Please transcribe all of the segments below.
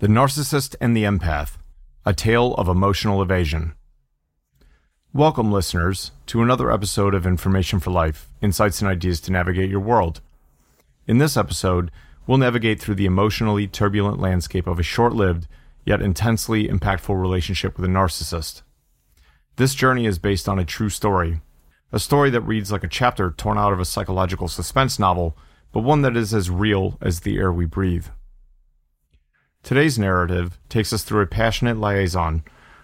The Narcissist and the Empath A Tale of Emotional Evasion. Welcome, listeners, to another episode of Information for Life Insights and Ideas to Navigate Your World. In this episode, we'll navigate through the emotionally turbulent landscape of a short lived, yet intensely impactful relationship with a narcissist. This journey is based on a true story, a story that reads like a chapter torn out of a psychological suspense novel, but one that is as real as the air we breathe. Today's narrative takes us through a passionate liaison,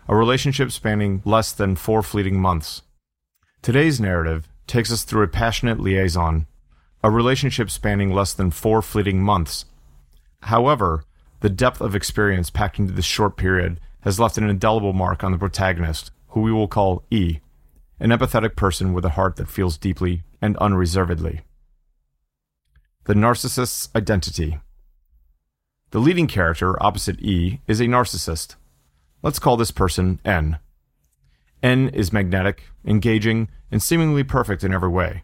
a relationship spanning less than four fleeting months. Today's narrative takes us through a passionate liaison, a relationship spanning less than four fleeting months. However, the depth of experience packed into this short period has left an indelible mark on the protagonist, who we will call E, an empathetic person with a heart that feels deeply and unreservedly. The narcissist's identity. The leading character opposite E is a narcissist. Let's call this person N. N is magnetic, engaging, and seemingly perfect in every way.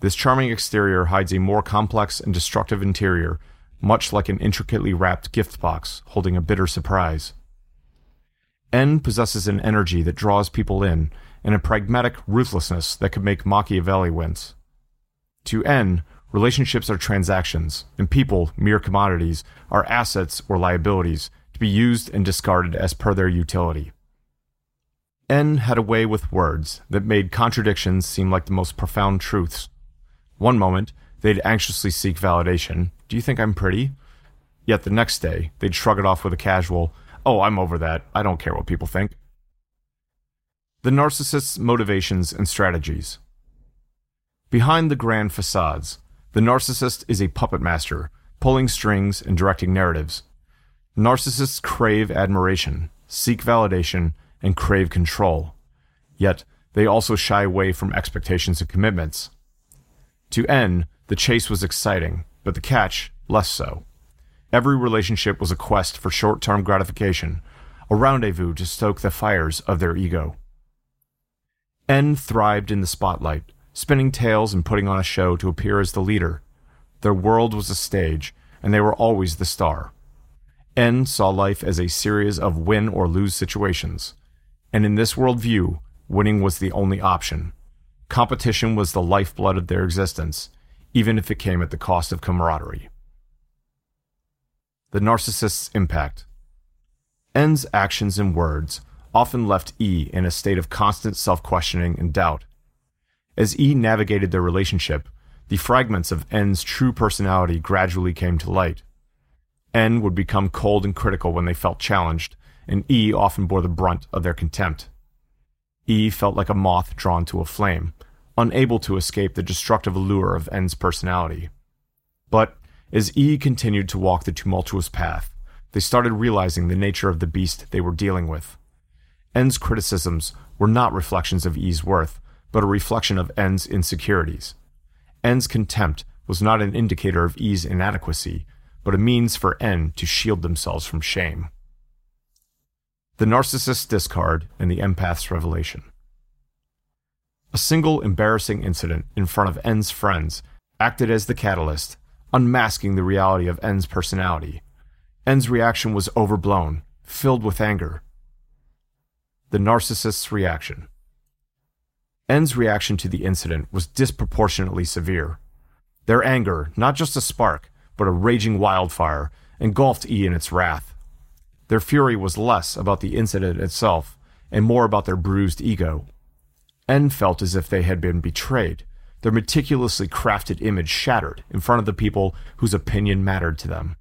This charming exterior hides a more complex and destructive interior, much like an intricately wrapped gift box holding a bitter surprise. N possesses an energy that draws people in and a pragmatic ruthlessness that could make Machiavelli wince. To N, Relationships are transactions, and people, mere commodities, are assets or liabilities to be used and discarded as per their utility. N had a way with words that made contradictions seem like the most profound truths. One moment, they'd anxiously seek validation. Do you think I'm pretty? Yet the next day, they'd shrug it off with a casual, Oh, I'm over that. I don't care what people think. The narcissist's motivations and strategies. Behind the grand facades, the narcissist is a puppet master, pulling strings and directing narratives. Narcissists crave admiration, seek validation, and crave control. Yet, they also shy away from expectations and commitments. To N, the chase was exciting, but the catch, less so. Every relationship was a quest for short term gratification, a rendezvous to stoke the fires of their ego. N thrived in the spotlight, spinning tales and putting on a show to appear as the leader. Their world was a stage, and they were always the star. N saw life as a series of win or lose situations, and in this worldview, winning was the only option. Competition was the lifeblood of their existence, even if it came at the cost of camaraderie. The narcissist's impact. N's actions and words often left E in a state of constant self questioning and doubt. As E navigated their relationship, the fragments of N's true personality gradually came to light. N would become cold and critical when they felt challenged, and E often bore the brunt of their contempt. E felt like a moth drawn to a flame, unable to escape the destructive allure of N's personality. But as E continued to walk the tumultuous path, they started realizing the nature of the beast they were dealing with. N's criticisms were not reflections of E's worth, but a reflection of N's insecurities. N's contempt was not an indicator of E's inadequacy, but a means for N to shield themselves from shame. The narcissist's discard and the empath's revelation. A single embarrassing incident in front of N's friends acted as the catalyst, unmasking the reality of N's personality. N's reaction was overblown, filled with anger. The narcissist's reaction. N's reaction to the incident was disproportionately severe. Their anger, not just a spark, but a raging wildfire, engulfed E in its wrath. Their fury was less about the incident itself and more about their bruised ego. N felt as if they had been betrayed, their meticulously crafted image shattered in front of the people whose opinion mattered to them.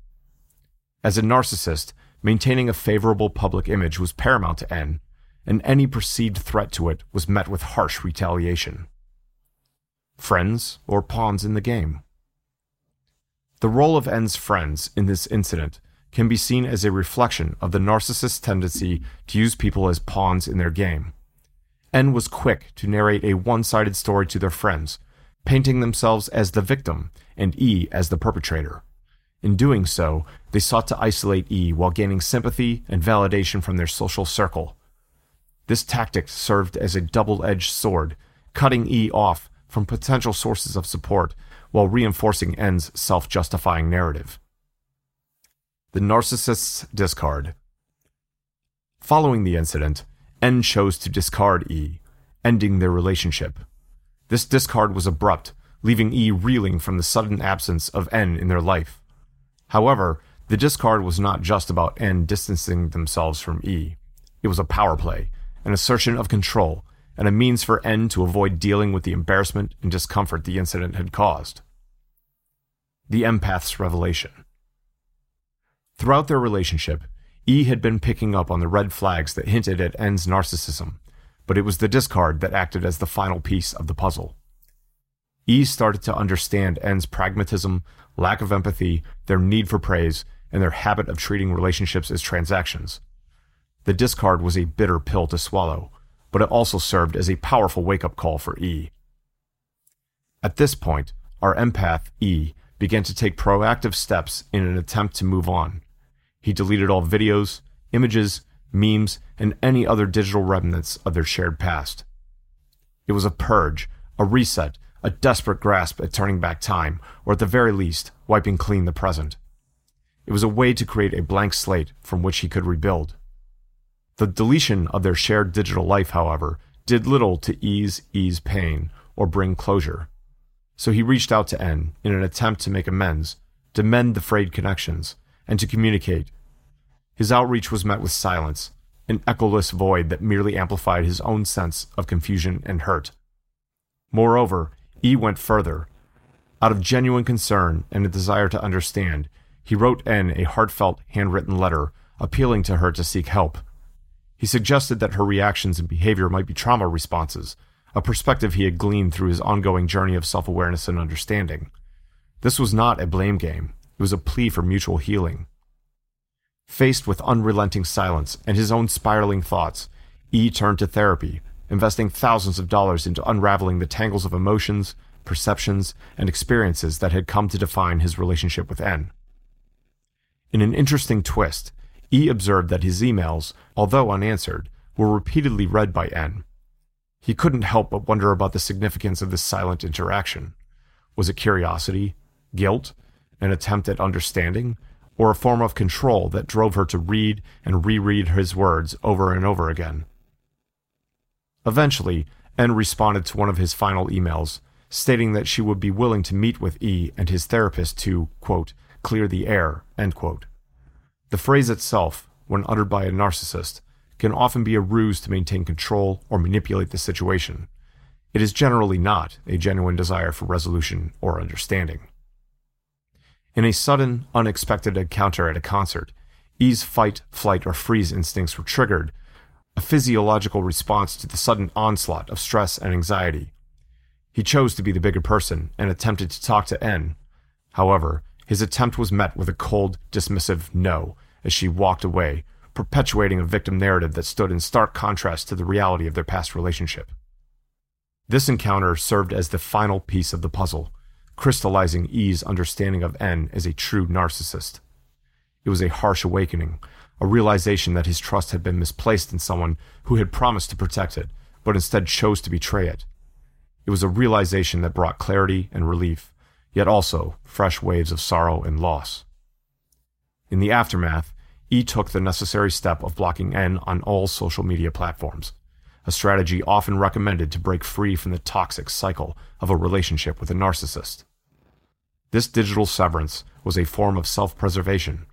As a narcissist, maintaining a favorable public image was paramount to N, and any perceived threat to it was met with harsh retaliation. Friends or pawns in the game? The role of N's friends in this incident can be seen as a reflection of the narcissist's tendency to use people as pawns in their game. N was quick to narrate a one sided story to their friends, painting themselves as the victim and E as the perpetrator. In doing so, they sought to isolate E while gaining sympathy and validation from their social circle, this tactic served as a double edged sword, cutting E off from potential sources of support while reinforcing N's self justifying narrative. The narcissist's discard. Following the incident, N chose to discard E, ending their relationship. This discard was abrupt, leaving E reeling from the sudden absence of N in their life. However, the discard was not just about N distancing themselves from E. It was a power play, an assertion of control, and a means for N to avoid dealing with the embarrassment and discomfort the incident had caused. The empath's revelation. Throughout their relationship, E had been picking up on the red flags that hinted at N's narcissism, but it was the discard that acted as the final piece of the puzzle. E started to understand N's pragmatism, lack of empathy, their need for praise, and their habit of treating relationships as transactions. The discard was a bitter pill to swallow, but it also served as a powerful wake up call for E. At this point, our empath, E, began to take proactive steps in an attempt to move on. He deleted all videos, images, memes, and any other digital remnants of their shared past. It was a purge, a reset, a desperate grasp at turning back time, or at the very least, wiping clean the present. It was a way to create a blank slate from which he could rebuild. The deletion of their shared digital life, however, did little to ease E's pain or bring closure. So he reached out to N in an attempt to make amends, to mend the frayed connections, and to communicate. His outreach was met with silence, an echoless void that merely amplified his own sense of confusion and hurt. Moreover, E went further. Out of genuine concern and a desire to understand, he wrote N a heartfelt handwritten letter appealing to her to seek help. He suggested that her reactions and behavior might be trauma responses, a perspective he had gleaned through his ongoing journey of self awareness and understanding. This was not a blame game, it was a plea for mutual healing. Faced with unrelenting silence and his own spiraling thoughts, E turned to therapy, investing thousands of dollars into unraveling the tangles of emotions, perceptions, and experiences that had come to define his relationship with N. In an interesting twist, E observed that his emails, although unanswered, were repeatedly read by N. He couldn't help but wonder about the significance of this silent interaction. Was it curiosity, guilt, an attempt at understanding, or a form of control that drove her to read and reread his words over and over again. Eventually, N responded to one of his final emails, stating that she would be willing to meet with E and his therapist to, quote, clear the air, end quote. The phrase itself, when uttered by a narcissist, can often be a ruse to maintain control or manipulate the situation. It is generally not a genuine desire for resolution or understanding. In a sudden, unexpected encounter at a concert, E's fight, flight, or freeze instincts were triggered, a physiological response to the sudden onslaught of stress and anxiety. He chose to be the bigger person and attempted to talk to N. However, his attempt was met with a cold, dismissive no as she walked away, perpetuating a victim narrative that stood in stark contrast to the reality of their past relationship. This encounter served as the final piece of the puzzle, crystallizing E's understanding of N as a true narcissist. It was a harsh awakening, a realization that his trust had been misplaced in someone who had promised to protect it, but instead chose to betray it. It was a realization that brought clarity and relief, yet also fresh waves of sorrow and loss. In the aftermath, E took the necessary step of blocking N on all social media platforms, a strategy often recommended to break free from the toxic cycle of a relationship with a narcissist. This digital severance was a form of self preservation,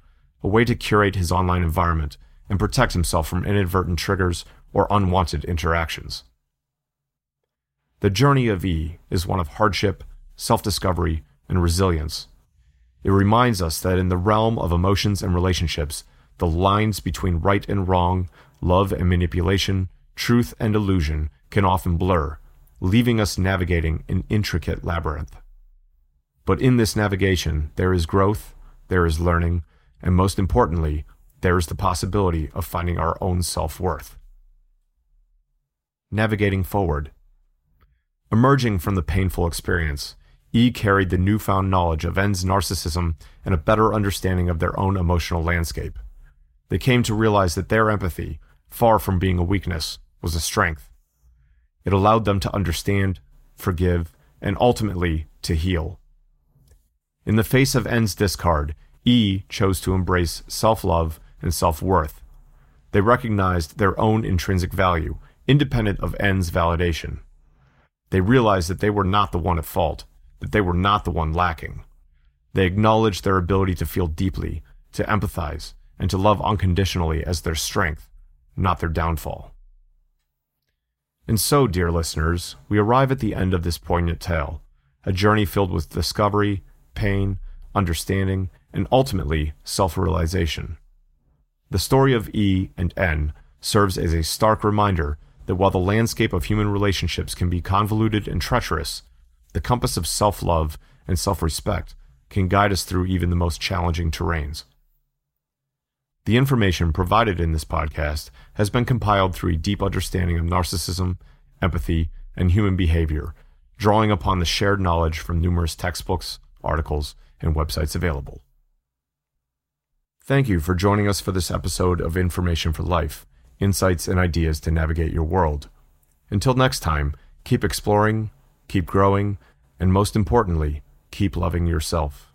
a way to curate his online environment and protect himself from inadvertent triggers or unwanted interactions. The journey of E is one of hardship, self discovery, and resilience. It reminds us that in the realm of emotions and relationships, the lines between right and wrong, love and manipulation, truth and illusion can often blur, leaving us navigating an intricate labyrinth. But in this navigation, there is growth, there is learning, and most importantly, there is the possibility of finding our own self worth. Navigating forward. Emerging from the painful experience, E carried the newfound knowledge of N's narcissism and a better understanding of their own emotional landscape. They came to realize that their empathy, far from being a weakness, was a strength. It allowed them to understand, forgive, and ultimately to heal. In the face of N's discard, E chose to embrace self love and self worth. They recognized their own intrinsic value, independent of N's validation. They realized that they were not the one at fault, that they were not the one lacking. They acknowledged their ability to feel deeply, to empathize, and to love unconditionally as their strength, not their downfall. And so, dear listeners, we arrive at the end of this poignant tale, a journey filled with discovery, pain, understanding, and ultimately self realization. The story of E and N serves as a stark reminder that while the landscape of human relationships can be convoluted and treacherous, the compass of self love and self respect can guide us through even the most challenging terrains. The information provided in this podcast has been compiled through a deep understanding of narcissism, empathy, and human behavior, drawing upon the shared knowledge from numerous textbooks, articles, and websites available. Thank you for joining us for this episode of Information for Life Insights and Ideas to Navigate Your World. Until next time, keep exploring, keep growing, and most importantly, keep loving yourself.